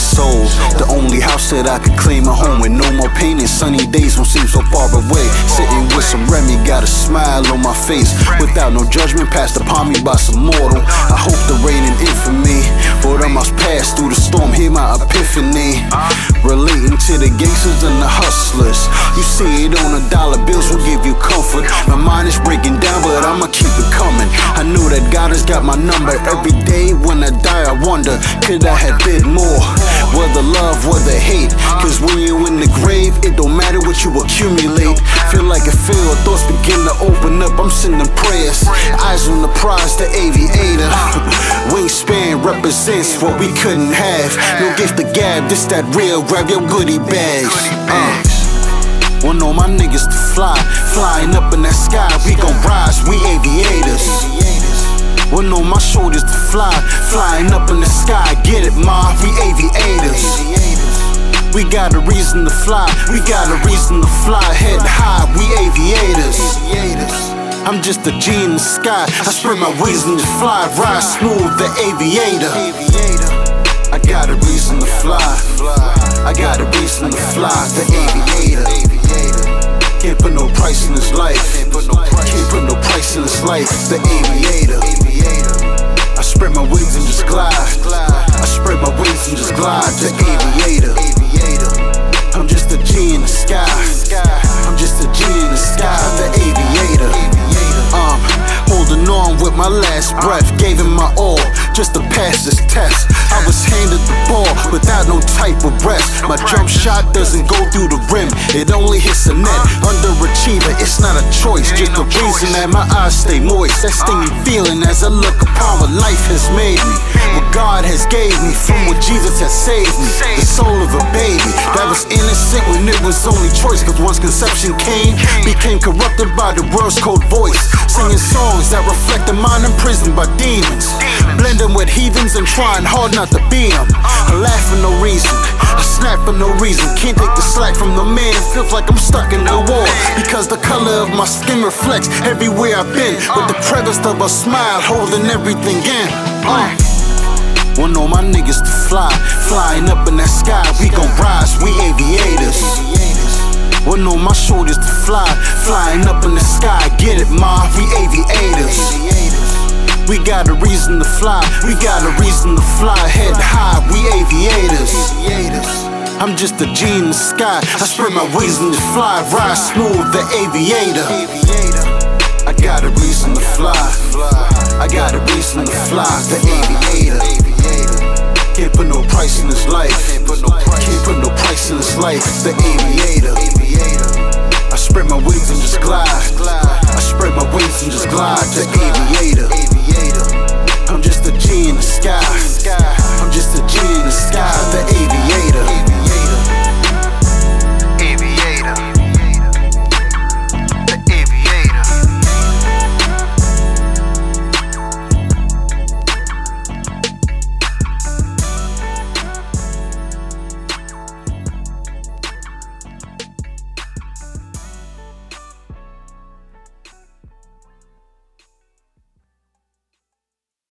soul. The only house that I could claim a home with no more pain and sunny days don't seem so far away. Sitting with some Remy, got a smile on my face. Without no judgment passed upon me by some mortal. I hope the rain and infamy, but I must pass through the storm, hear my epiphany. Relating to the gangsters and the hustlers. You see it on the dollar bills will give you comfort. My mind is breaking down, but I'ma keep it know God has got my number. Every day when I die, I wonder, could I have did more? Whether love, whether hate. Cause when you in the grave, it don't matter what you accumulate. Feel like a field, thoughts begin to open up. I'm sending prayers. Eyes on the prize, the aviator. Wingspan represents what we couldn't have. No gift to gab, this that real. Grab your goodie bags. Uh. Want all my niggas to fly, flying up in that sky. We gon' rise, we aviators. Want all my shoulders to fly, flying up in the sky. Get it, ma, we aviators. We got a reason to fly, we got a reason to fly. Head high, we aviators. I'm just a G in the sky. I spread my wings and just fly, ride smooth, the aviator. I got a reason to fly. I got a reason to fly, the aviator. Can't put no price in this life. Can't put no price in this life, the aviator. I spread my wings and just glide. I spread my wings and just glide, the last breath, gave him my all just to pass this test. I was handed the ball without no type of rest. My jump shot doesn't go through the rim, it only hits the net. Underachiever, it's not a choice, just the reason that my eyes stay moist. That stinging feeling as I look upon what life has made me, what God has gave me from what Jesus has saved me. The soul of a baby that was innocent when it was only choice. Cause once conception came, became corrupted by the world's cold voice. Singing songs that reflect the mind imprisoned by demons. Blending with heathens and trying hard not to be them. I laugh for no reason, I snap for no reason. Can't take the slack from the man, it feels like I'm stuck in the war. Because the color of my skin reflects everywhere I've been. With the crevice of a smile holding everything in. Uh. Want all my niggas to fly, flying up in that sky. We gon' rise, we aviators. Want all my shoulders to fly, flying up in the sky. We got a reason to fly, we got a reason to fly. Head high, we aviators. I'm just a G in the sky. I spread my wings and just fly, ride smooth, the aviator. I got a reason to fly. I got a reason to fly, the aviator. Can't put no price in this life. Can't put no price in this life, the aviator. I spread my wings and just glide. I spread my wings and just glide.